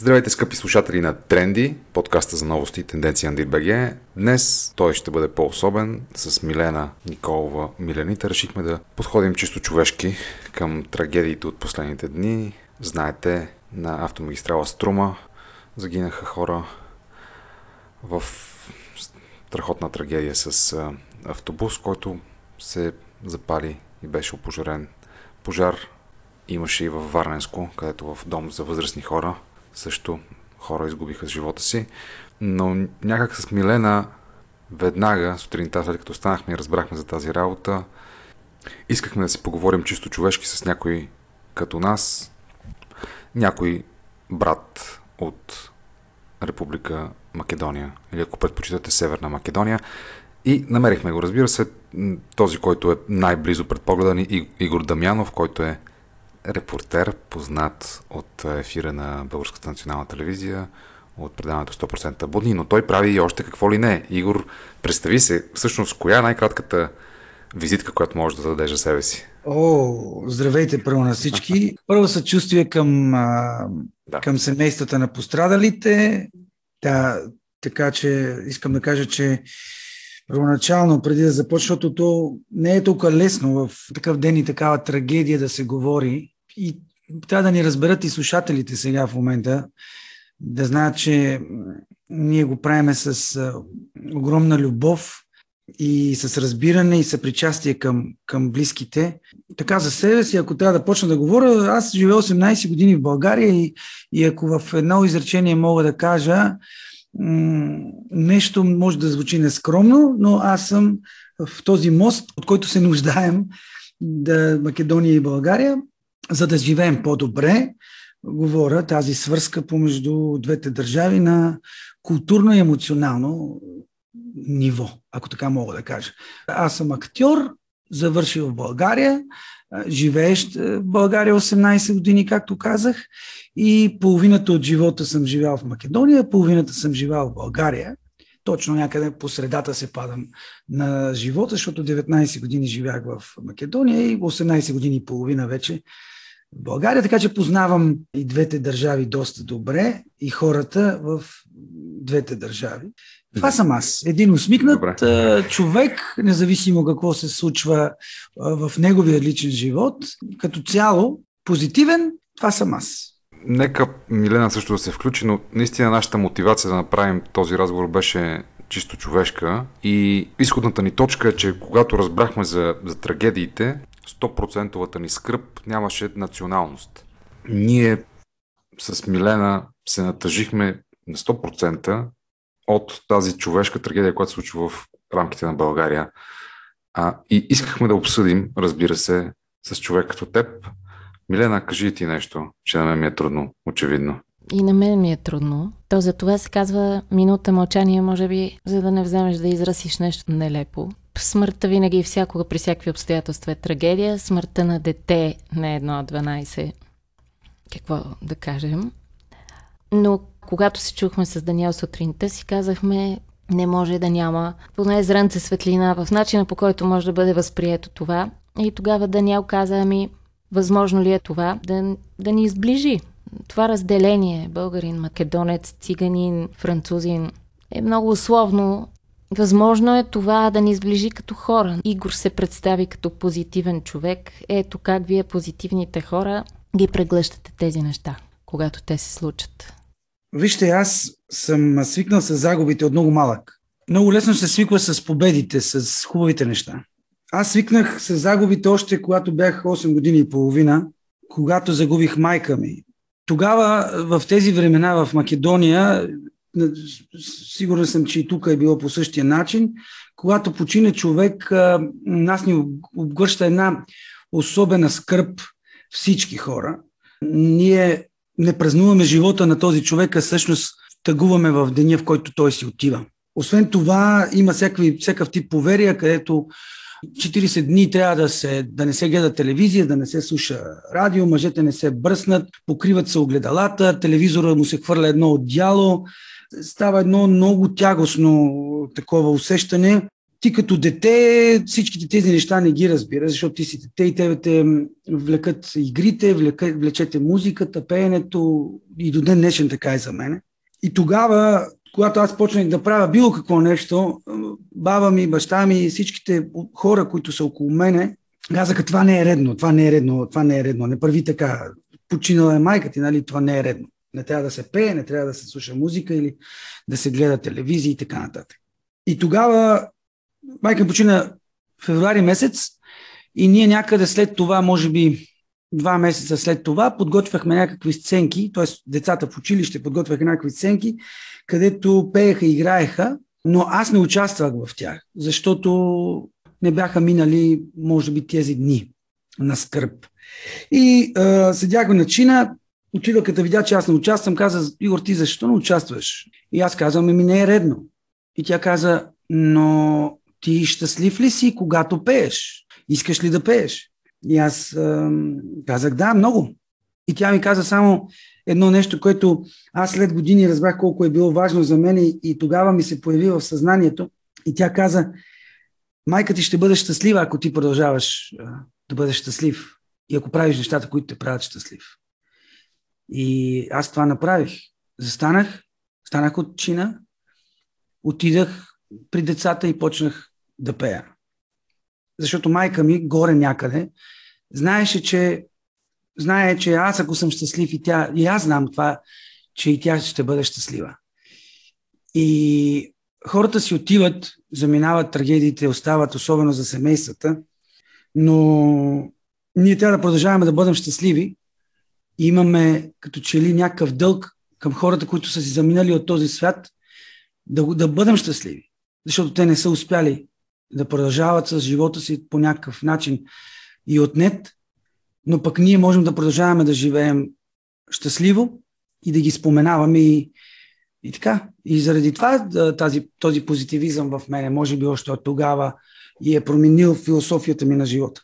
Здравейте, скъпи слушатели на Тренди, подкаста за новости и тенденции на DBG. Днес той ще бъде по-особен. С Милена Николова Милените решихме да подходим чисто човешки към трагедиите от последните дни. Знаете, на автомагистрала Струма загинаха хора в страхотна трагедия с автобус, който се запали и беше опожарен. Пожар имаше и във Варненско, където в дом за възрастни хора също хора изгубиха живота си. Но някак с Милена веднага, сутринта, след като станахме и разбрахме за тази работа, искахме да си поговорим чисто човешки с някой като нас, някой брат от Република Македония, или ако предпочитате Северна Македония. И намерихме го, разбира се, този, който е най-близо пред погледа ни, Игор Дамянов, който е репортер, познат от ефира на Българската национална телевизия, от предаването 100% будни, но той прави и още какво ли не. Игор, представи се, всъщност, коя е най-кратката визитка, която може да дадеш за себе си? О, здравейте първо на всички. Първо съчувствие към, да. към семействата на пострадалите. Да, така че искам да кажа, че първоначално, преди да започна, защото то не е толкова лесно в такъв ден и такава трагедия да се говори. И трябва да ни разберат и слушателите сега в момента, да знаят, че ние го правиме с огромна любов и с разбиране и съпричастие към, към близките. Така за себе си, ако трябва да почна да говоря, аз живея 18 години в България и, и ако в едно изречение мога да кажа, нещо може да звучи нескромно, но аз съм в този мост, от който се нуждаем да Македония и България, за да живеем по-добре. Говоря тази свързка помежду двете държави на културно и емоционално ниво, ако така мога да кажа. Аз съм актьор, завършил в България, живеещ в България 18 години, както казах, и половината от живота съм живял в Македония, половината съм живял в България. Точно някъде по средата се падам на живота, защото 19 години живях в Македония и 18 години и половина вече в България, така че познавам и двете държави доста добре и хората в двете държави. Това съм аз. Един усмикнат Добре. човек, независимо какво се случва в неговия личен живот. Като цяло, позитивен, това съм аз. Нека Милена също да се включи, но наистина нашата мотивация да направим този разговор беше чисто човешка и изходната ни точка е, че когато разбрахме за, за трагедиите, 100 ни скръп нямаше националност. Ние с Милена се натъжихме на 100% от тази човешка трагедия, която се случва в рамките на България. А, и искахме да обсъдим, разбира се, с човек като теб. Милена, кажи ти нещо, че на мен ми е трудно, очевидно. И на мен ми е трудно. То за това се казва минута мълчание, може би, за да не вземеш да израсиш нещо нелепо. Смъртта винаги и всякога при всякакви обстоятелства е трагедия. Смъртта на дете не е едно от 12. Какво да кажем? Но когато се чухме с Даниел сутринта, си казахме, не може да няма поне зрънце светлина в начина по който може да бъде възприето това. И тогава Даниел каза, ами, възможно ли е това да, да ни изближи? Това разделение, българин, македонец, циганин, французин, е много условно. Възможно е това да ни изближи като хора. Игор се представи като позитивен човек. Ето как вие, позитивните хора, ги преглъщате тези неща, когато те се случат. Вижте, аз съм свикнал с загубите от много малък. Много лесно се свиква с победите, с хубавите неща. Аз свикнах с загубите още когато бях 8 години и половина, когато загубих майка ми. Тогава, в тези времена в Македония, сигурен съм, че и тук е било по същия начин, когато почине човек, нас ни обгръща една особена скръп всички хора. Ние не празнуваме живота на този човек, а всъщност тъгуваме в деня, в който той си отива. Освен това, има всякакви, всякакъв тип поверия, където 40 дни трябва да, се, да не се гледа телевизия, да не се слуша радио, мъжете не се бръснат, покриват се огледалата, телевизора му се хвърля едно отдяло. Става едно много тягостно такова усещане. Ти като дете всичките тези неща не ги разбираш, защото ти си дете и тебе те влекат игрите, влекат, влечете музиката, пеенето и до ден днешен така е за мен. И тогава, когато аз почнах да правя било какво нещо, баба ми, баща ми, всичките хора, които са около мене, казаха, това не е редно, това не е редно, това не е редно, не прави така. Починала е майка ти, нали, това не е редно. Не трябва да се пее, не трябва да се слуша музика или да се гледа телевизия и така нататък. И тогава майка почина февруари месец и ние някъде след това, може би два месеца след това, подготвяхме някакви сценки, т.е. децата в училище подготвяха някакви сценки, където пееха и играеха, но аз не участвах в тях, защото не бяха минали, може би, тези дни на скърб. И а, седях на чина, учителката видя, че аз не участвам, каза, Игор, ти защо не участваш? И аз казвам, ми не е редно. И тя каза, но ти щастлив ли си, когато пееш? Искаш ли да пееш? И аз а, казах, да, много. И тя ми каза само едно нещо, което аз след години разбрах колко е било важно за мен и, и тогава ми се появи в съзнанието. И тя каза, майка ти ще бъде щастлива, ако ти продължаваш а, да бъдеш щастлив и ако правиш нещата, които те правят щастлив. И аз това направих. Застанах, станах от чина, отидах при децата и почнах да пея. Защото майка ми, горе някъде, знаеше, че знае, че аз ако съм щастлив и тя, и аз знам това, че и тя ще бъде щастлива. И хората си отиват, заминават трагедиите, остават особено за семействата, но ние трябва да продължаваме да бъдем щастливи и имаме като че ли някакъв дълг към хората, които са си заминали от този свят, да, да бъдем щастливи, защото те не са успяли да продължават с живота си по някакъв начин и отнет, но пък ние можем да продължаваме да живеем щастливо и да ги споменаваме и, и така. И заради това тази, този позитивизъм в мене, може би още от тогава, и е променил философията ми на живота.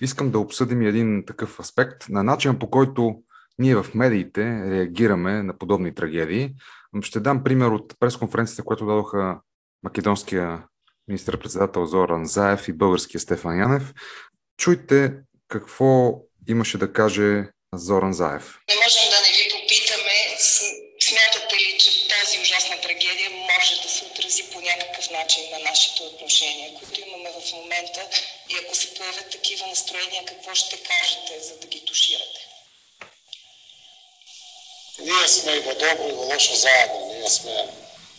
Искам да обсъдим един такъв аспект на начин по който ние в медиите реагираме на подобни трагедии. Ще дам пример от пресконференцията, която дадоха македонския министър-председател Зоран Заев и българския Стефан Янев. Чуйте какво имаше да каже Зоран Заев. Не можем да не ви попитаме, смятате ли, че тази ужасна трагедия може да се отрази по някакъв начин на нашите отношения, които имаме в момента и ако се появят такива настроения, какво ще кажете, за да ги туширате? Ние сме и во добро и во лошо заедно. Ние сме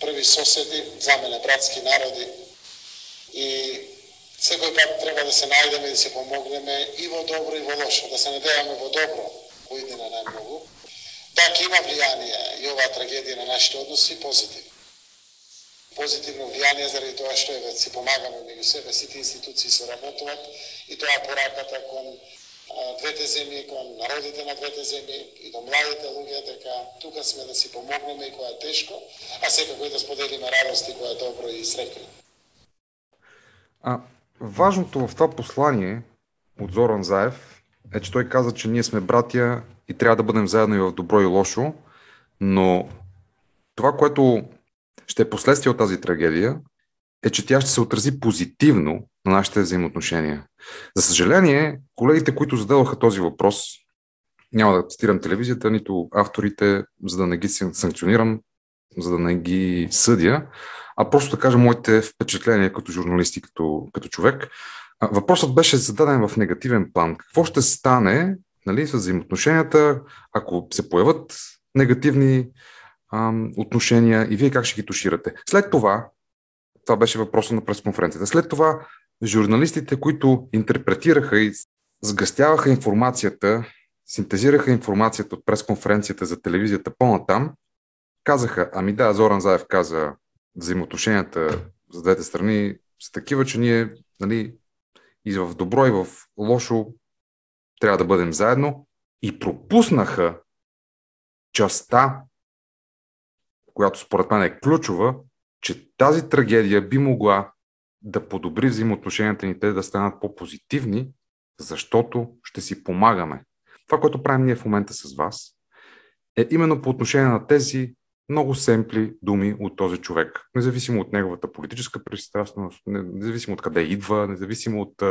први соседи, за мене братски народи, И секој пат треба да се најдеме и да се помогнеме и во добро и во лошо, да се надеваме во добро, кој иднина најмногу. Така има влијание и оваа трагедија на нашите односи позитивно. Позитивно влијание заради тоа што е си помагаме меѓу себе, сите институции се работуват и тоа пораката кон двете земји, кон народите на двете земји и до младите луѓе, дека тука сме да си помогнеме и која е тешко, а секако и да споделиме радости која е добро и среќно. А, важното в това послание от Зоран Заев е, че той каза, че ние сме братя и трябва да бъдем заедно и в добро и лошо, но това, което ще е последствие от тази трагедия, е, че тя ще се отрази позитивно на нашите взаимоотношения. За съжаление, колегите, които зададоха този въпрос, няма да цитирам телевизията, нито авторите, за да не ги санкционирам, за да не ги съдя, а просто да кажа моите впечатления като журналист и като, като човек. Въпросът беше зададен в негативен план. Какво ще стане нали, с взаимоотношенията, ако се появят негативни ам, отношения и вие как ще ги туширате? След това, това беше въпросът на пресконференцията, след това журналистите, които интерпретираха и сгъстяваха информацията, синтезираха информацията от пресконференцията за телевизията по-натам, казаха, ами да, Зоран Заев каза взаимоотношенията за двете страни са такива, че ние нали, и в добро и в лошо трябва да бъдем заедно и пропуснаха частта, която според мен е ключова, че тази трагедия би могла да подобри взаимоотношенията ни, те да станат по-позитивни, защото ще си помагаме. Това, което правим ние в момента с вас, е именно по отношение на тези много семпли думи от този човек, независимо от неговата политическа пристрастност, независимо от къде идва, независимо от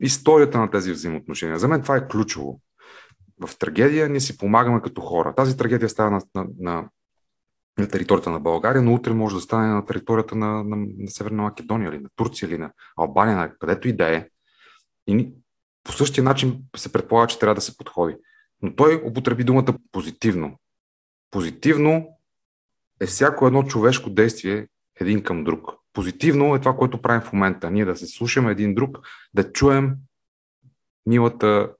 историята на тези взаимоотношения. За мен това е ключово. В трагедия ние си помагаме като хора. Тази трагедия става на, на, на, на територията на България, но утре може да стане на територията на, на, на Северна Македония или на Турция или на Албания, на където и да е. И по същия начин се предполага, че трябва да се подходи. Но той употреби думата позитивно. Позитивно е всяко едно човешко действие един към друг. Позитивно е това, което правим в момента. Ние да се слушаме един друг, да чуем милата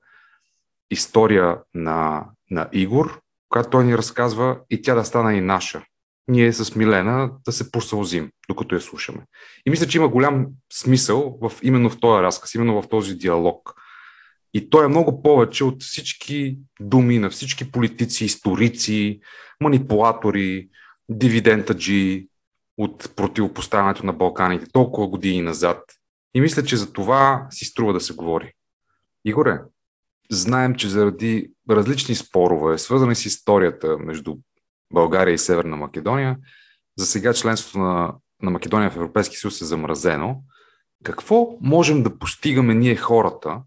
история на, на Игор, която той ни разказва и тя да стане и наша. Ние с Милена да се посълзим, докато я слушаме. И мисля, че има голям смисъл в, именно в този разказ, именно в този диалог. И той е много повече от всички думи на всички политици, историци, манипулатори, дивидентаджи от противопоставянето на Балканите толкова години назад. И мисля, че за това си струва да се говори. Игоре, знаем, че заради различни спорове, свързани с историята между България и Северна Македония, за сега членството на, на Македония в Европейски съюз е замразено. Какво можем да постигаме ние хората,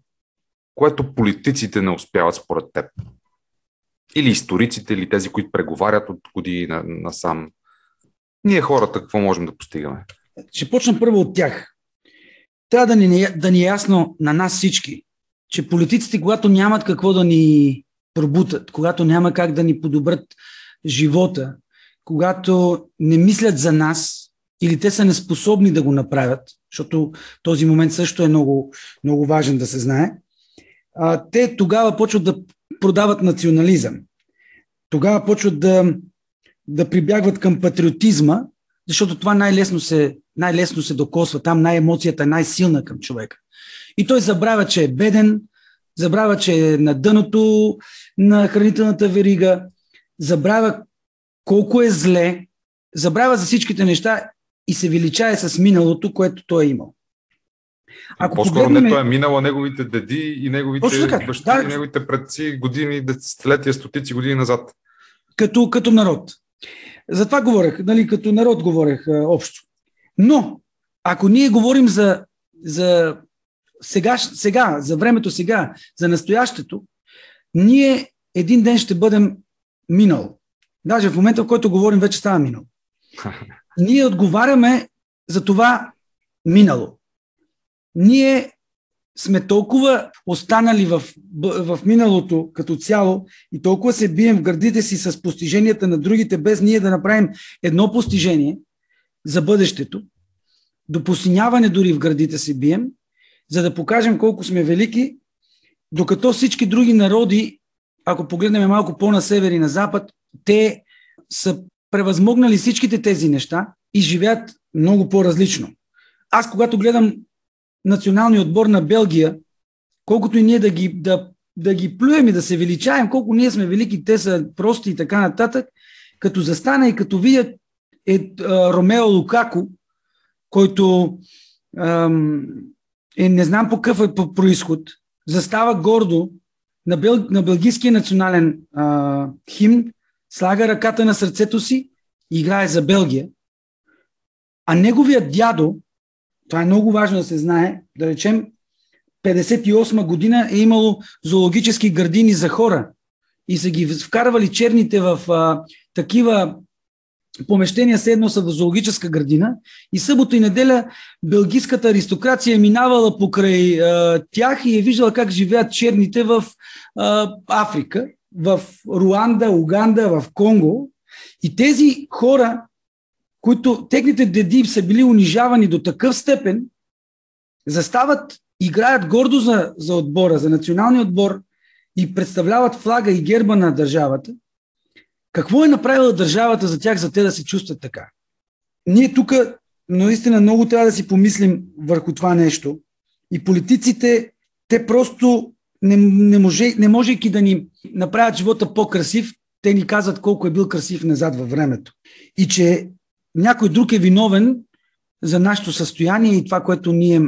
което политиците не успяват според теб? Или историците, или тези, които преговарят от години насам. Ние хората какво можем да постигаме? Ще почна първо от тях. Трябва да ни, да ни е ясно на нас всички, че политиците, когато нямат какво да ни пробутат, когато няма как да ни подобрят живота, когато не мислят за нас или те са неспособни да го направят, защото този момент също е много, много важен да се знае, а, те тогава почват да продават национализъм. Тогава почват да, да прибягват към патриотизма, защото това най-лесно се, най-лесно се докосва. Там най-емоцията е най-силна към човека. И той забравя, че е беден, забравя, че е на дъното на хранителната верига, забравя колко е зле, забравя за всичките неща и се величае с миналото, което той е имал. Ако По-скоро погледнем... не той е минала неговите деди и неговите бащи, да. и неговите предци години, десетилетия, стотици години назад. Като, като народ. За това говорех, нали, като народ говорех а, общо. Но, ако ние говорим за, за сега, сега, за времето сега, за настоящето, ние един ден ще бъдем минал. Даже в момента, в който говорим, вече става минал. Ние отговаряме за това минало ние сме толкова останали в, в миналото като цяло и толкова се бием в гърдите си с постиженията на другите, без ние да направим едно постижение за бъдещето, до посиняване дори в гърдите се бием, за да покажем колко сме велики, докато всички други народи, ако погледнем малко по-на север и на запад, те са превъзмогнали всичките тези неща и живеят много по-различно. Аз, когато гледам националния отбор на Белгия, колкото и ние да ги, да, да ги плюем и да се величаем, колко ние сме велики, те са прости и така нататък, като застана и като видят е, а, Ромео Лукако, който ам, е, не знам по какъв е по происход, застава гордо на, бел, на белгийския национален а, химн, слага ръката на сърцето си играе за Белгия. А неговият дядо, това е много важно да се знае. Да речем, 58 година е имало зоологически градини за хора и са ги вкарвали черните в а, такива помещения, седно са в зоологическа градина и събота и неделя белгийската аристокрация е минавала покрай а, тях и е виждала как живеят черните в а, Африка, в Руанда, Уганда, в Конго. И тези хора които техните деди са били унижавани до такъв степен, застават, играят гордо за, за отбора, за националния отбор и представляват флага и герба на държавата, какво е направила държавата за тях, за те да се чувстват така? Ние тук наистина много трябва да си помислим върху това нещо. И политиците, те просто не, не, може, не можейки да ни направят живота по-красив, те ни казват колко е бил красив назад във времето. И че някой друг е виновен за нашето състояние и това, което ние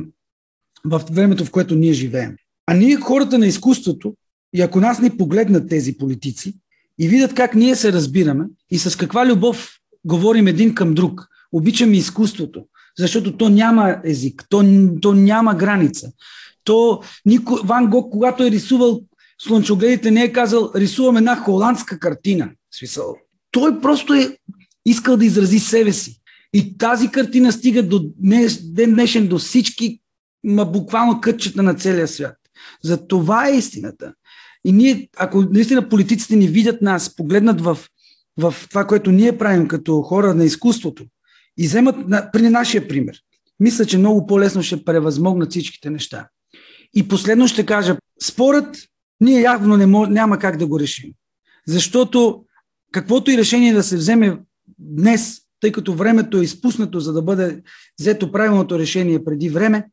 в времето, в което ние живеем. А ние, хората на изкуството, и ако нас ни погледнат тези политици, и видят как ние се разбираме и с каква любов говорим един към друг. Обичаме изкуството, защото то няма език, то, то няма граница. То нико, Ван Гог, когато е рисувал слънчогледите, не е казал, рисувам една холандска картина. Смисъл. Той просто е искал да изрази себе си. И тази картина стига до днес, ден днешен до всички, ма буквално кътчета на целия свят. За това е истината. И ние, ако наистина политиците ни видят нас, погледнат в, в това, което ние правим като хора на изкуството и вземат при нашия пример, мисля, че много по-лесно ще превъзмогнат всичките неща. И последно ще кажа, според ние явно не мож, няма как да го решим. Защото каквото и решение да се вземе днес, тъй като времето е изпуснато, за да бъде взето правилното решение преди време,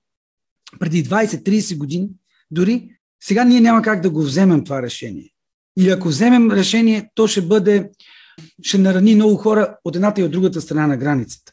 преди 20-30 години, дори сега ние няма как да го вземем това решение. Или ако вземем решение, то ще бъде, ще нарани много хора от едната и от другата страна на границата.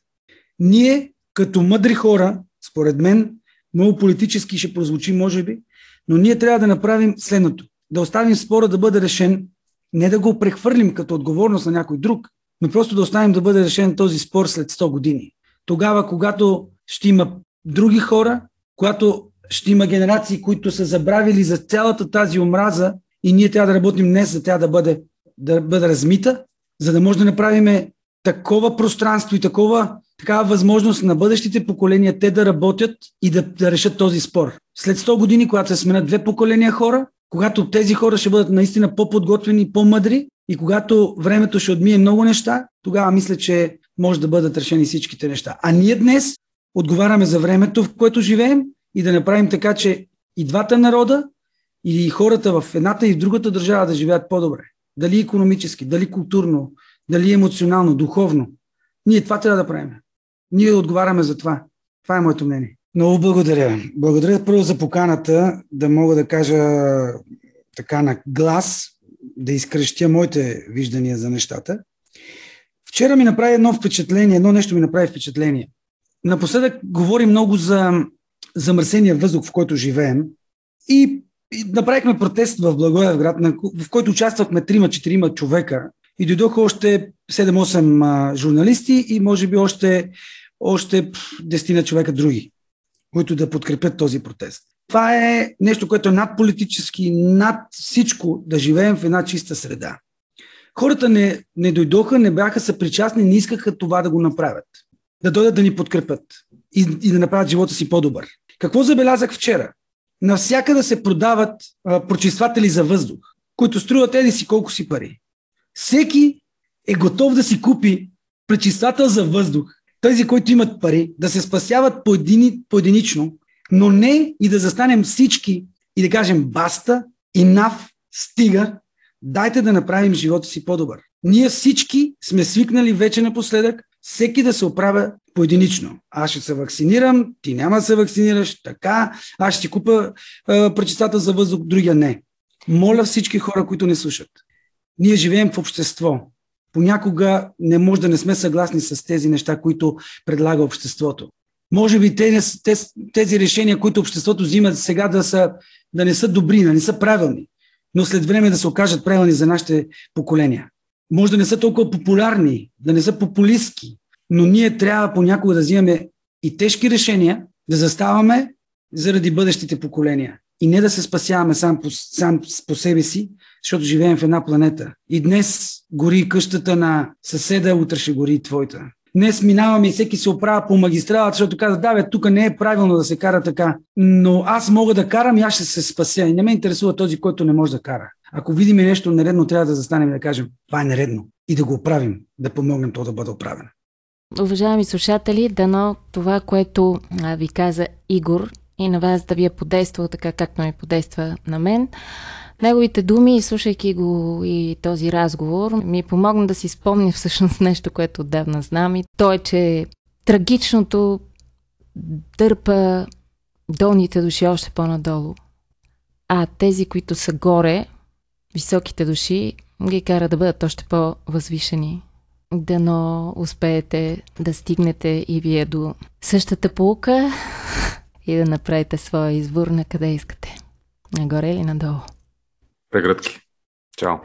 Ние, като мъдри хора, според мен, много политически ще прозвучи, може би, но ние трябва да направим следното. Да оставим спора да бъде решен, не да го прехвърлим като отговорност на някой друг, но просто да оставим да бъде решен този спор след 100 години. Тогава, когато ще има други хора, когато ще има генерации, които са забравили за цялата тази омраза и ние трябва да работим днес за тя да бъде, да бъде размита, за да може да направим такова пространство и такова, такава възможност на бъдещите поколения те да работят и да, да решат този спор. След 100 години, когато се сменят две поколения хора, когато тези хора ще бъдат наистина по-подготвени, по-мъдри и когато времето ще отмие много неща, тогава мисля, че може да бъдат решени всичките неща. А ние днес отговаряме за времето, в което живеем и да направим така, че и двата народа, и хората в едната и в другата държава да живеят по-добре. Дали економически, дали културно, дали емоционално, духовно. Ние това трябва да правим. Ние отговаряме за това. Това е моето мнение. Много благодаря. Благодаря първо за поканата да мога да кажа така на глас, да изкрещя моите виждания за нещата. Вчера ми направи едно впечатление, едно нещо ми направи впечатление. Напоследък говори много за замърсения въздух, в който живеем. И, и направихме протест в Благоевград, в който участвахме 3-4 човека. И дойдоха още 7-8 журналисти и може би още, още 10 човека други, които да подкрепят този протест. Това е нещо, което е над политически, над всичко да живеем в една чиста среда. Хората не, не дойдоха, не бяха съпричастни, не искаха това да го направят. Да дойдат да ни подкрепят и, и да направят живота си по-добър. Какво забелязах вчера? Навсякъде се продават а, прочистватели за въздух, които струват еди си колко си пари. Всеки е готов да си купи пречиствател за въздух, тези, които имат пари, да се спасяват поедини, поединично, но не и да застанем всички и да кажем баста и нав, стига, дайте да направим живота си по-добър. Ние всички сме свикнали вече напоследък всеки да се оправя поединично. Аз ще се вакцинирам, ти няма да се вакцинираш, така, аз ще ти купа е, пречистата за въздух, другия не. Моля всички хора, които не слушат. Ние живеем в общество. Понякога не може да не сме съгласни с тези неща, които предлага обществото. Може би тези, тези решения, които обществото взима сега да, са, да не са добри, да не са правилни, но след време да се окажат правилни за нашите поколения. Може да не са толкова популярни, да не са популистски, но ние трябва понякога да взимаме и тежки решения, да заставаме заради бъдещите поколения. И не да се спасяваме сам по, сам по себе си, защото живеем в една планета. И днес гори къщата на съседа, утре ще гори и твоята. Днес минаваме и всеки се оправя по магистралата, защото казва, да, бе, тук не е правилно да се кара така. Но аз мога да карам и аз ще се спася. И не ме интересува този, който не може да кара. Ако видим нещо нередно, трябва да застанем и да кажем, това е нередно. И да го оправим, да помогнем то да бъде оправено. Уважаеми слушатели, дано това, което ви каза Игор и на вас да ви е подействало така, както ми подейства на мен. Неговите думи, слушайки го и този разговор, ми помогна да си спомня всъщност нещо, което отдавна знам и то е, че трагичното дърпа долните души още по-надолу. А тези, които са горе, високите души, ги кара да бъдат още по-възвишени. Дано успеете да стигнете и вие до същата полука и да направите своя избор на къде искате. Нагоре или надолу. Прегръдки. Чао.